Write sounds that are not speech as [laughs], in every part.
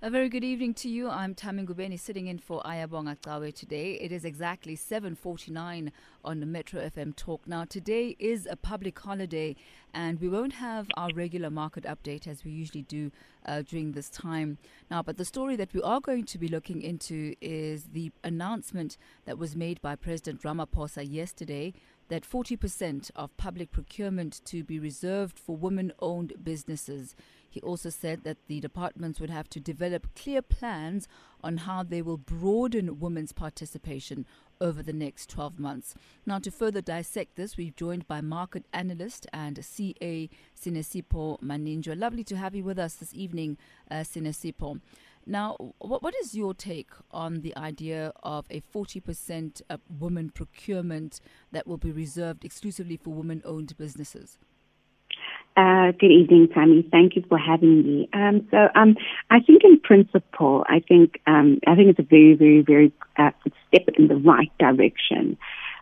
A very good evening to you. I'm Tami Gubeni sitting in for Ayabonga Cawe today. It is exactly 7:49 on the Metro FM Talk. Now today is a public holiday and we won't have our regular market update as we usually do uh, during this time. Now, but the story that we are going to be looking into is the announcement that was made by President Ramaphosa yesterday that 40% of public procurement to be reserved for women-owned businesses. He also said that the departments would have to develop clear plans on how they will broaden women's participation over the next 12 months. Now, to further dissect this, we've joined by market analyst and CA Sinesipho Maninjwa. Lovely to have you with us this evening, uh, Sinesipho. Now, what, what is your take on the idea of a 40% uh, women procurement that will be reserved exclusively for women owned businesses? Uh, good evening, Tammy. Thank you for having me. Um, so, um, I think in principle, I think um, I think it's a very, very, very uh, step in the right direction.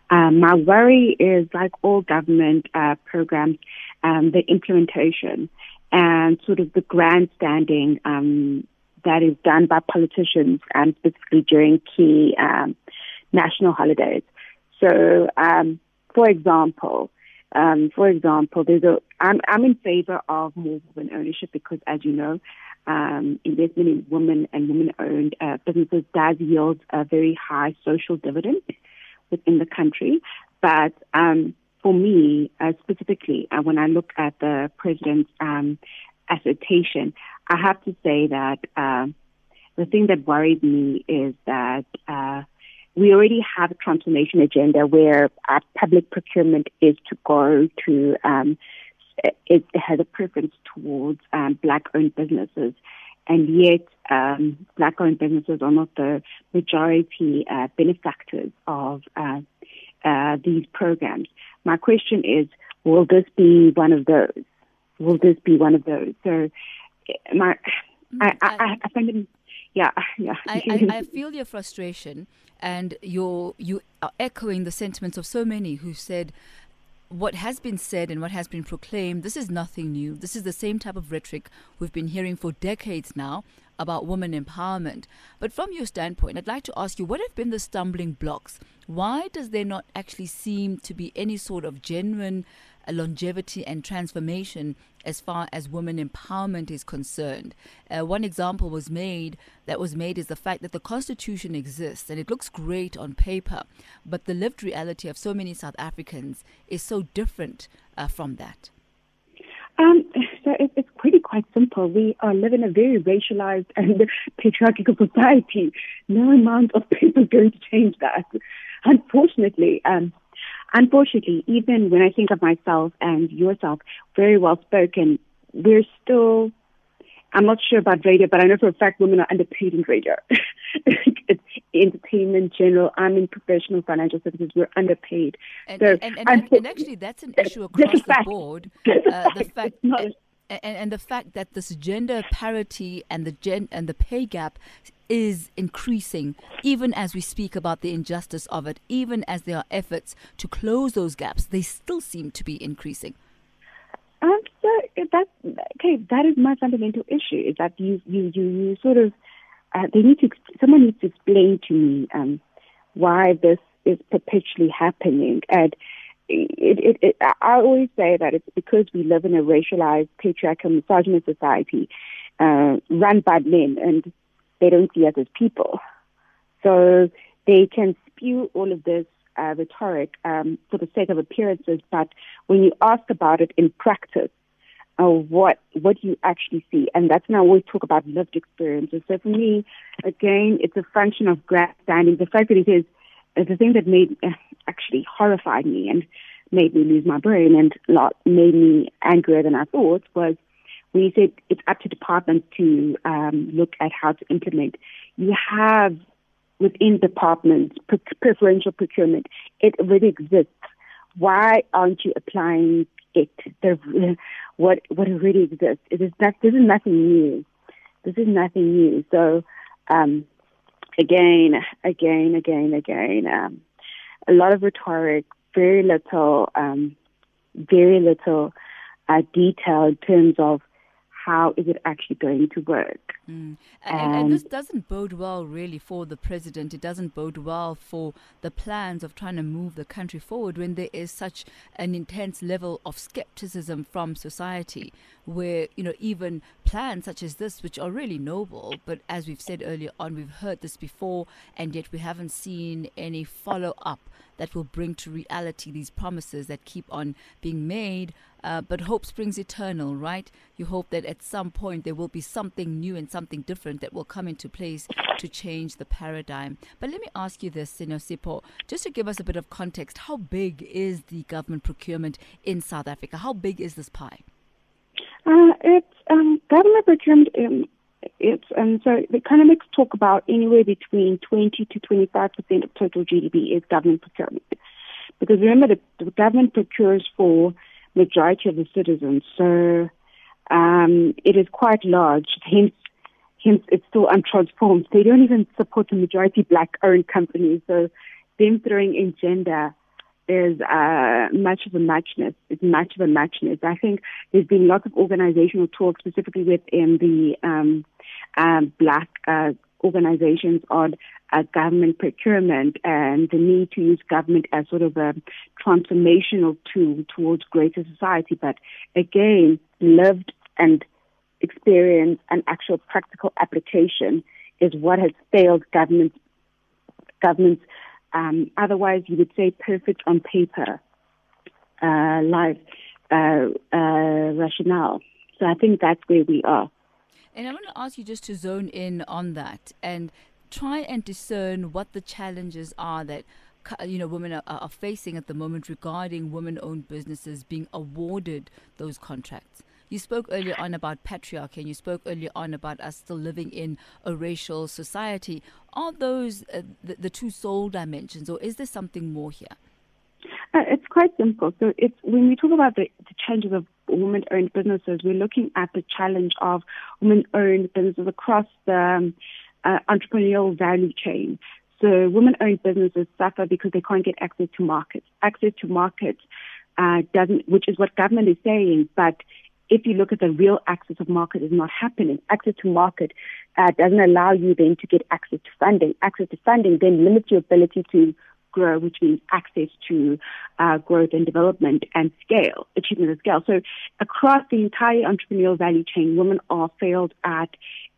Um, my worry is, like all government uh, programs, um, the implementation and sort of the grandstanding um, that is done by politicians, and specifically during key national holidays. So, for example. Um, for example, there's a, I'm, I'm in favor of more women ownership because, as you know, um, investment in women and women-owned uh, businesses does yield a very high social dividend within the country. But um, for me, uh, specifically, uh, when I look at the president's um, assertion, I have to say that uh, the thing that worries me is that uh, we already have a transformation agenda where our public procurement is to go to, um, it has a preference towards um, black-owned businesses. And yet, um, black-owned businesses are not the majority uh, benefactors of uh, uh, these programs. My question is, will this be one of those? Will this be one of those? So, my, I, I, I, I find it, yeah, [laughs] yeah. I, I, I feel your frustration and you're you are echoing the sentiments of so many who said what has been said and what has been proclaimed, this is nothing new. This is the same type of rhetoric we've been hearing for decades now about women empowerment. But from your standpoint, I'd like to ask you what have been the stumbling blocks? Why does there not actually seem to be any sort of genuine longevity and transformation as far as women empowerment is concerned. Uh, one example was made that was made is the fact that the constitution exists and it looks great on paper, but the lived reality of so many South Africans is so different uh, from that. Um, so it, it's pretty quite simple. We are living in a very racialized and [laughs] patriarchal society. No amount of [laughs] paper is going to change that. Unfortunately, um, unfortunately, even when I think of myself and yourself, very well spoken, we're still, I'm not sure about radio, but I know for a fact women are underpaid in radio. [laughs] it's entertainment, general. I'm in professional financial services. We're underpaid. And, so, and, and, and, and actually, that's an [laughs] issue across the board. [laughs] Uh, the fact. And, and, the fact that this gender parity and the gen and the pay gap is increasing, even as we speak about the injustice of it, even as there are efforts to close those gaps, they still seem to be increasing. Um, so that okay, that is my fundamental issue. Is that you you you, you sort of uh, they need to someone needs to explain to me um, why this is perpetually happening and. It, it, it, I always say that it's because we live in a racialized, patriarchal, misogynist society uh, run by men, and they don't see us as people. So they can spew all of this uh, rhetoric um, for the sake of appearances, but when you ask about it in practice, uh, what what you actually see, and that's when I always talk about lived experiences. So for me, again, it's a function of grandstanding. The fact that it is uh, the thing that made uh, actually horrified me and made me lose my brain and lot made me angrier than I thought was we said it's up to departments to um, look at how to implement. You have within departments preferential procurement. It already exists. Why aren't you applying it? The, what what already exists? It is not, this is nothing new. This is nothing new. So um, again, again, again, again, um, a lot of rhetoric, very little, um, very little uh, detail in terms of how is it actually going to work? Mm. And, and, this doesn't bode well, really, for the president. It doesn't bode well for the plans of trying to move the country forward when there is such an intense level of skepticism from society, where you know even plans such as this, which are really noble, but as we've said earlier on, we've heard this before, and yet we haven't seen any follow up that will bring to reality these promises that keep on being made. Uh, but hope springs eternal, right? You hope that at some point there will be something new and something different that will come into place to change the paradigm. But let me ask you this, Sinesipho, just to give us a bit of context, how big is the government procurement in South Africa? How big is this pie? Uh, it's um, government procurement um, it's and so the economics talk about anywhere between 20 to 25 percent of total GDP is government procurement. Because remember, the, the government procures for majority of the citizens, so um, it is quite large. Hence, hence it's still untransformed. They don't even support the majority black-owned companies, so them throwing in gender is uh, much of a matchness. It's much of a matchness. I think there's been lots of organizational talk, specifically within the um, uh, black uh, organizations on uh, government procurement and the need to use government as sort of a transformational tool towards greater society. But again, lived and experience and actual practical application is what has failed government governments um, otherwise, you would say perfect on paper, uh, life uh, uh, rationale. So I think that's where we are. And I want to ask you just to zone in on that and try and discern what the challenges are that you know women are, are facing at the moment regarding women-owned businesses being awarded those contracts. You spoke earlier on about patriarchy and you spoke earlier on about us still living in a racial society. Are those uh, the, the, two sole dimensions or is there something more here? Uh, it's quite simple. So it's when we talk about the, the challenges of women-owned businesses, we're looking at the challenge of women-owned businesses across the um, uh, entrepreneurial value chain. So women-owned businesses suffer because they can't get access to markets. Access to markets uh, doesn't, which is what government is saying, but if you look at the real access of market is not happening. Access to market uh, doesn't allow you then to get access to funding. Access to funding then limits your ability to grow, which means access to uh, growth and development and scale, achievement of scale. So across the entire entrepreneurial value chain, women are failed at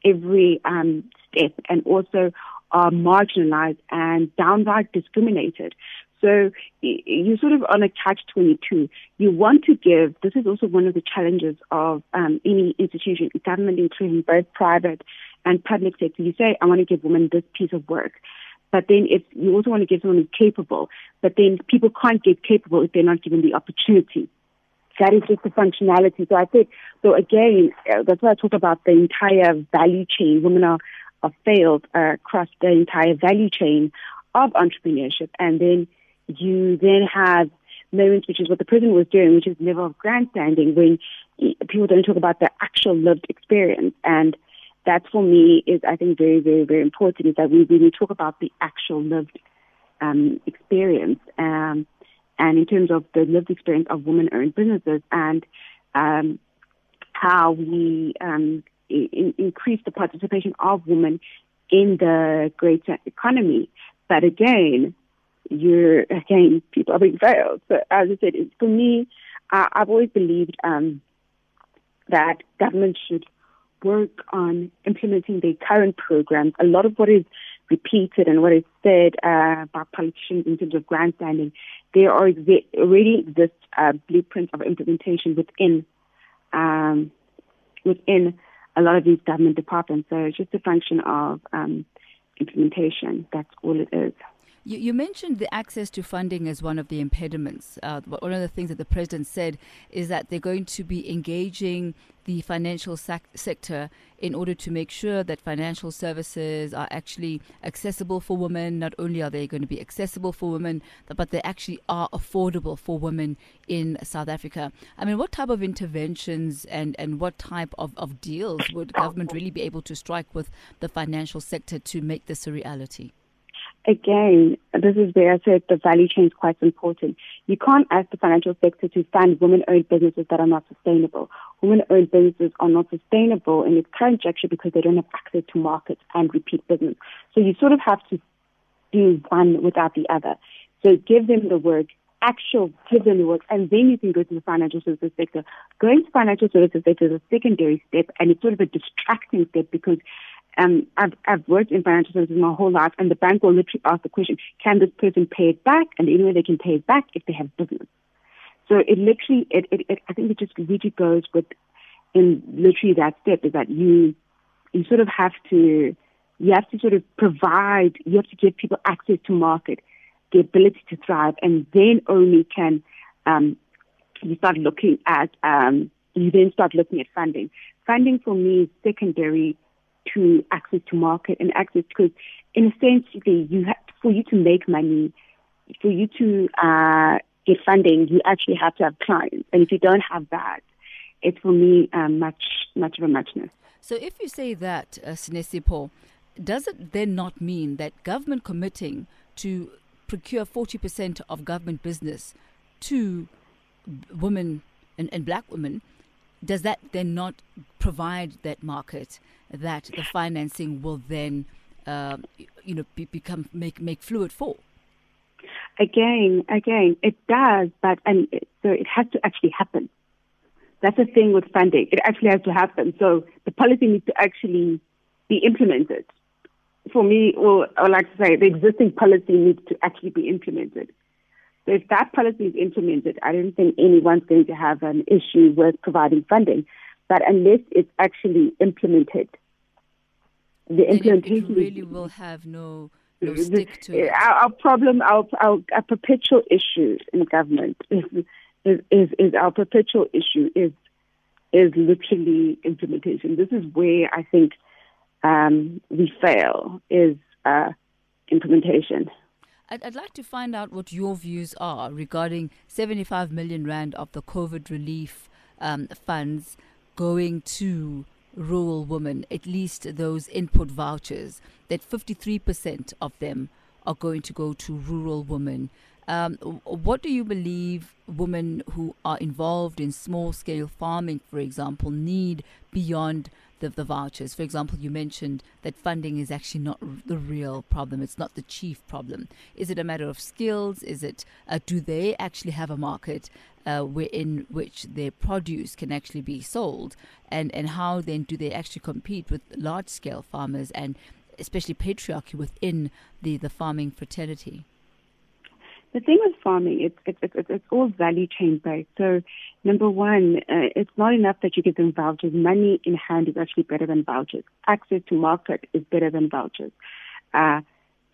every um, step and also are marginalized and downright discriminated. So you're sort of on a catch 22. You want to give, this is also one of the challenges of um, any institution, government, including both private and public sector. You say, I want to give women this piece of work. But then if you also want to give someone who's capable, but then people can't get capable if they're not given the opportunity. That is just the functionality. So I think, so again, uh, that's why I talk about the entire value chain. Women are, are failed uh, across the entire value chain of entrepreneurship. And then you then have moments, which is what the president was doing, which is level of grandstanding, when people don't talk about the actual lived experience. And that for me is, I think, very, very, very important is that we really talk about the actual lived um, experience. Um, and in terms of the lived experience of women owned businesses and um, how we um, in, increase the participation of women in the greater economy. But again, you're again people are being failed. So as I said, for me, uh, I've always believed um, that government should work on implementing their current programs. A lot of what is repeated and what is said uh, by politicians in terms of grandstanding, there are already exist uh, blueprints of implementation within um, within a lot of these government departments. So it's just a function of um, implementation. That's all it is. You, you, mentioned the access to funding as one of the impediments. Uh, one of the things that the president said is that they're going to be engaging the financial sac- sector in order to make sure that financial services are actually accessible for women. Not only are they going to be accessible for women, but they actually are affordable for women in South Africa. I mean, what type of interventions and, and what type of, of deals would government really be able to strike with the financial sector to make this a reality? Again, this is where I said the value chain is quite important. You can't ask the financial sector to fund women-owned businesses that are not sustainable. Women-owned businesses are not sustainable in its current structure because they don't have access to markets and repeat business. So you sort of have to do one without the other. So give them the work, actual give them the work, and then you can go to the financial services sector. Going to financial services sector is a secondary step, and it's sort of a distracting step because um, I've, I've worked in financial services my whole life, and the bank will literally ask the question, can this person pay it back? And the only way they can pay it back if they have business. So it literally, it, it, it, I think it just really goes with, in literally that step is that you, you sort of have to, you have to sort of provide, you have to give people access to market, the ability to thrive, and then only can um, you start looking at, um, you then start looking at funding. Funding for me is secondary to access to market and access because in a sense you have for you to make money for you to uh, get funding you actually have to have clients. And if you don't have that it's for me um, much much of a muchness. So if you say that uh, Sinesipho, does it then not mean that government committing to procure 40% of government business to women and, and black women does that then not provide that market that the financing will then, uh, you know, be, become make make fluid for? Again, again, it does, but and so it has to actually happen. That's the thing with funding; it actually has to happen. So the policy needs to actually be implemented. For me, well, I would like to say the existing policy needs to actually be implemented. So if that policy is implemented, I don't think anyone's going to have an issue with providing funding. But unless it's actually implemented, the implementation really will have no no stick to it. Our, our problem, our, our, our perpetual issue in government [laughs] is, is is is our perpetual issue is is literally implementation. This is where I think um, we fail is uh, implementation. I'd, I'd like to find out what your views are regarding 75 million rand of the COVID relief um, funds going to rural women, at least those input vouchers, that 53% of them are going to go to rural women. Um, what do you believe women who are involved in small scale farming, for example, need beyond the, the vouchers? For example, you mentioned that funding is actually not the real problem, it's not the chief problem. Is it a matter of skills? Is it, uh, do they actually have a market? Uh, in which their produce can actually be sold, and, and how then do they actually compete with large scale farmers and especially patriarchy within the, the farming fraternity? The thing with farming, it's it's it's, it's all value chain based. So, number one, uh, it's not enough that you give them vouchers. Money in hand is actually better than vouchers. Access to market is better than vouchers. Uh,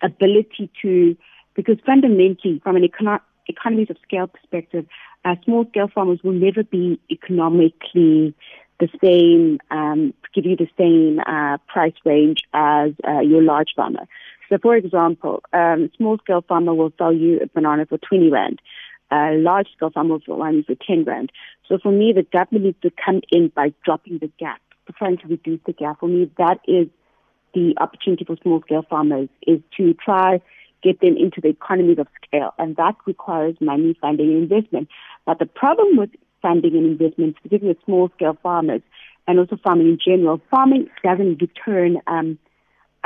ability to, because fundamentally, from an econo- economies of scale perspective, uh, small scale farmers will never be economically the same, um, give you the same uh, price range as uh, your large farmer. So, for example, um, small scale farmer will sell you a banana for 20 rand. A large scale farmer will you for 10 rand. So, for me, the government needs to come in by dropping the gap, trying to reduce the gap. For me, that is the opportunity for small scale farmers is to try get them into the economies of scale, and that requires money, funding, and investment. But the problem with funding and investment, particularly with small scale farmers and also farming in general, farming doesn't return um,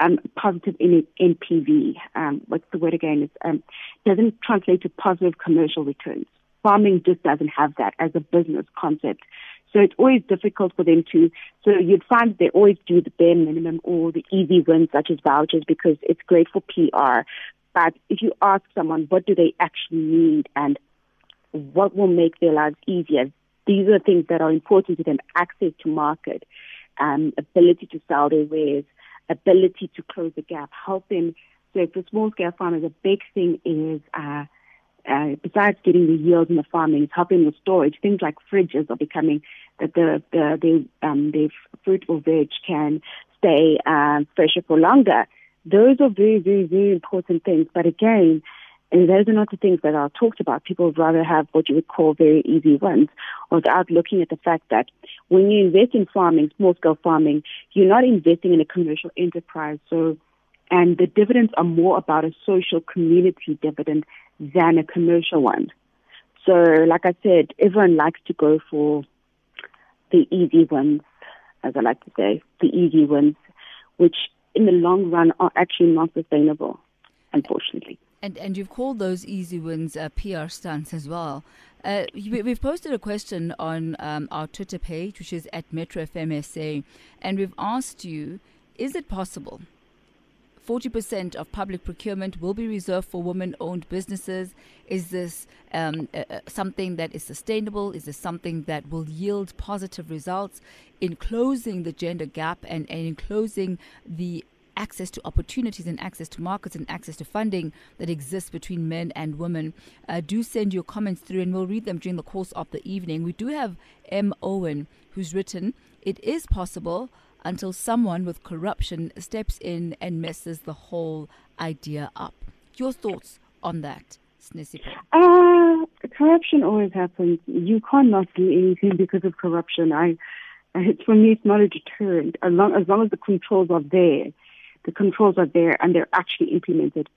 um, positive in NPV. Um, what's the word again? It um, doesn't translate to positive commercial returns. Farming just doesn't have that as a business concept. So it's always difficult for them to, so you'd find they always do the bare minimum or the easy wins such as vouchers because it's great for PR. But if you ask someone what do they actually need and what will make their lives easier, these are things that are important to them. Access to market, um, ability to sell their wares, ability to close the gap, help them. So for small scale farmers, a big thing is, uh, uh, besides getting the yield in the farming, it's helping with storage. Things like fridges are becoming that the the the, um, the fruit or veg can stay um, fresher for longer. Those are very very very important things. But again, and those are not the things that are talked about. People would rather have what you would call very easy ones without looking at the fact that when you invest in farming, small scale farming, you're not investing in a commercial enterprise. So and the dividends are more about a social community dividend than a commercial one. So, like I said, everyone likes to go for the easy ones, as I like to say, the easy ones, which in the long run are actually not sustainable, unfortunately. And and you've called those easy wins uh, PR stunts as well. Uh, we, have posted a question on um, our Twitter page, which is at Metro FMSA, and we've asked you: Is it possible 40% of public procurement will be reserved for women owned businesses. Is this um, uh, something that is sustainable? Is this something that will yield positive results in closing the gender gap and, and in closing the access to opportunities and access to markets and access to funding that exists between men and women. Uh, do send your comments through and we'll read them during the course of the evening. We do have M. Owen who's written, It is possible until someone with corruption steps in and messes the whole idea up. Your thoughts on that, Sinesipho? Uh, corruption always happens. You cannot do anything because of corruption. I, it's, for me, it's not a deterrent. As long, as long as the controls are there, the controls are there and they're actually implemented,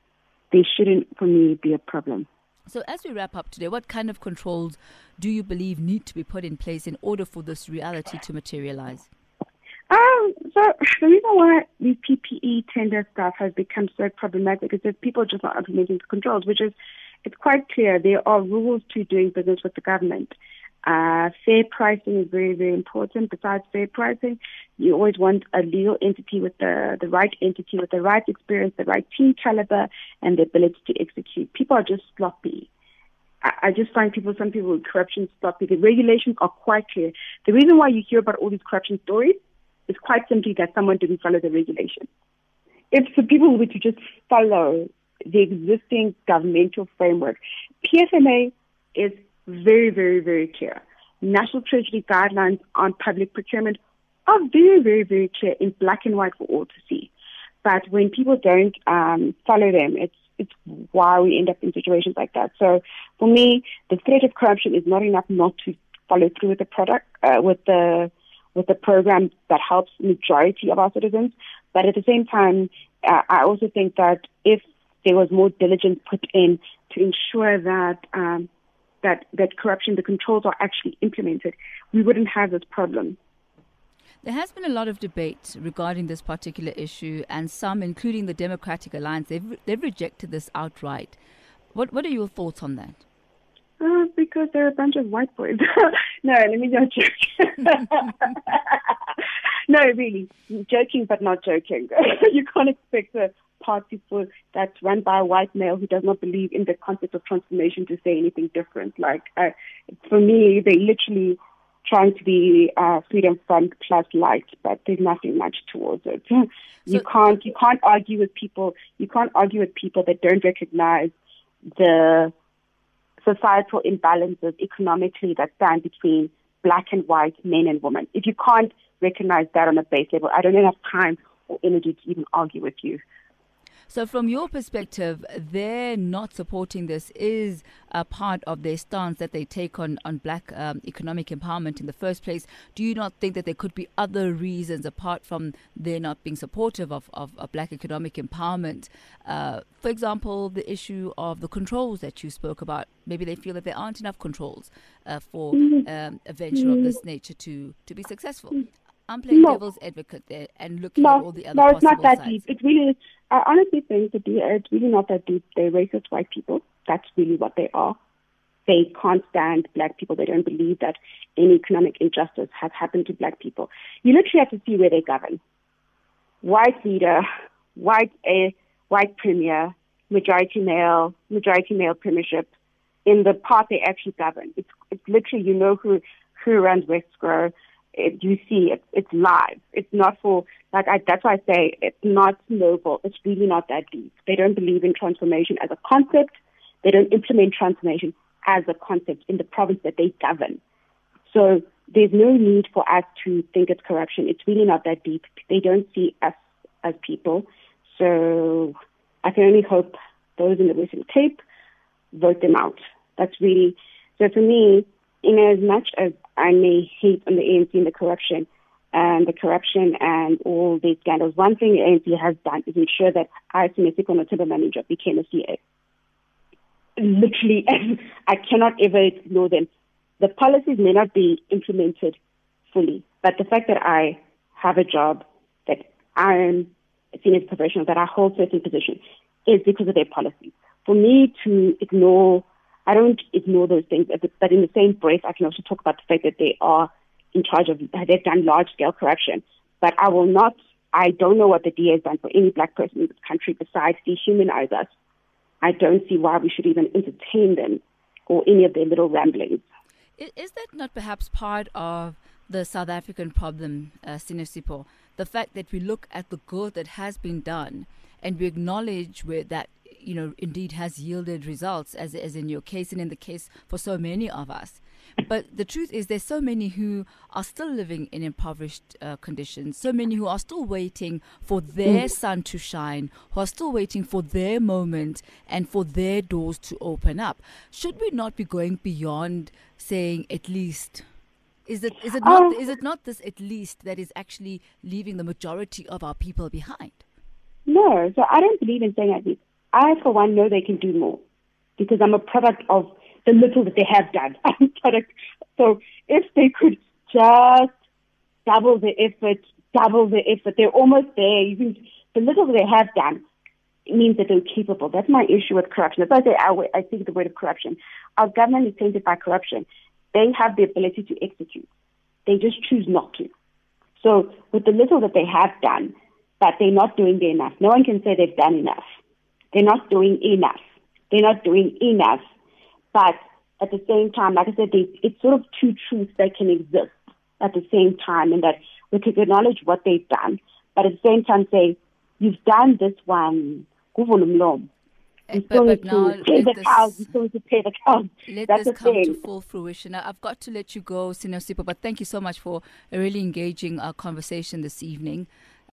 they shouldn't, for me, be a problem. So, as we wrap up today, what kind of controls do you believe need to be put in place in order for this reality to materialize? Um, so [sighs] the reason why the PPE tender stuff has become so problematic is that people are just not implementing the controls, which is it's quite clear there are rules to doing business with the government. Uh, fair pricing is very, very important. Besides fair pricing, you always want a legal entity with the, the right entity, with the right experience, the right team caliber, and the ability to execute. People are just sloppy. I, just find people, some people with corruption sloppy. The regulations are quite clear. The reason why you hear about all these corruption stories is quite simply that someone didn't follow the regulation. If the people were to just follow the existing governmental framework, PFMA is very, very, very clear. National Treasury guidelines on public procurement are very, very, very clear in black and white for all to see. But when people don't um, follow them, it's it's why we end up in situations like that. So for me, the threat of corruption is not enough not to follow through with the product, uh, with the with a program that helps majority of our citizens. But at the same time, uh, I also think that if there was more diligence put in to ensure that um, that that corruption, the controls are actually implemented, we wouldn't have this problem. There has been a lot of debate regarding this particular issue, and some, including the Democratic Alliance, they've, they've rejected this outright. What What are your thoughts on that? Uh, because they're a bunch of white boys. [laughs] no, let me not joke. [laughs] no, really, joking but not joking. [laughs] you can't expect a party for that's run by a white male who does not believe in the concept of transformation to say anything different. Like uh, for me, they literally trying to be uh, freedom front plus light, but there's nothing much towards it. [laughs] you can't you can't argue with people. You can't argue with people that don't recognize the societal imbalances economically that stand between black and white men and women. If you can't recognize that on a base level, I don't have time or energy to even argue with you. So, from your perspective, they're not supporting this is a part of their stance that they take on, on black um, economic empowerment in the first place. Do you not think that there could be other reasons apart from their not being supportive of, of, of black economic empowerment? Uh, for example, the issue of the controls that you spoke about. Maybe they feel that there aren't enough controls uh, for mm-hmm. um, a venture of this nature to, to be successful. I'm playing no. devil's advocate there and looking no, at all the other No, it's not that sides. deep. It really I honestly think that it's really not that deep. They're racist white people. That's really what they are. They can't stand black people. They don't believe that any economic injustice has happened to black people. You literally have to see where they govern. White leader, white a white premier, majority male, majority male premiership. In the part they actually govern, it's it's literally you know who who runs Westscrow it, you see it, it's live. It's not for like I, that's why I say it's not noble. It's really not that deep. They don't believe in transformation as a concept. They don't implement transformation as a concept in the province that they govern. So there's no need for us to think it's corruption. It's really not that deep. They don't see us as people. So I can only hope those in the Western Cape vote them out. That's really so for me in as much as I may hate on the ANC and the corruption, and the corruption and all these scandals, one thing the ANC has done is ensure that I, Sinesipho Nothemba Maninjwa, became a CA. Literally, [laughs] I cannot ever ignore them. The policies may not be implemented fully, but the fact that I have a job, that I am a senior professional, that I hold certain positions, is because of their policies. For me to ignore, I don't ignore those things, but in the same breath, I can also talk about the fact that they are in charge of, they've done large scale corruption. But I will not, I don't know what the DA has done for any black person in this country besides dehumanize us. I don't see why we should even entertain them or any of their little ramblings. Is that not perhaps part of the South African problem, uh? The fact that we look at the good that has been done and we acknowledge where that you know indeed has yielded results, as as in your case and in the case for so many of us. But the truth is, there's so many who are still living in impoverished uh, conditions, so many who are still waiting for their mm. sun to shine, who are still waiting for their moment and for their doors to open up. Should we not be going beyond saying at least? Is it is it not um, is it not this at least that is actually leaving the majority of our people behind? No, so I don't believe in saying at least. I, for one, know they can do more because I'm a product of the little that they have done. [laughs] I'm a product. so if they could just double the effort, double the effort, they're almost there. Even the little they have done means that they're capable. That's my issue with corruption. That's why I say I, think the word of corruption. Our government is tainted by corruption. They have the ability to execute. They just choose not to. So with the little that they have done, but they're not doing enough. No one can say they've done enough. They're not doing enough. They're not doing enough but at the same time, like I said, they, it's sort of two truths that can exist at the same time, and that we can acknowledge what they've done, but at the same time say, you've done this one, kuvulumlom. You still need to pay the cows. You still need to pay the cows. Let That's this come thing. to full fruition. I've got to let you go, Sinesipho, but thank you so much for a really engaging uh, conversation this evening.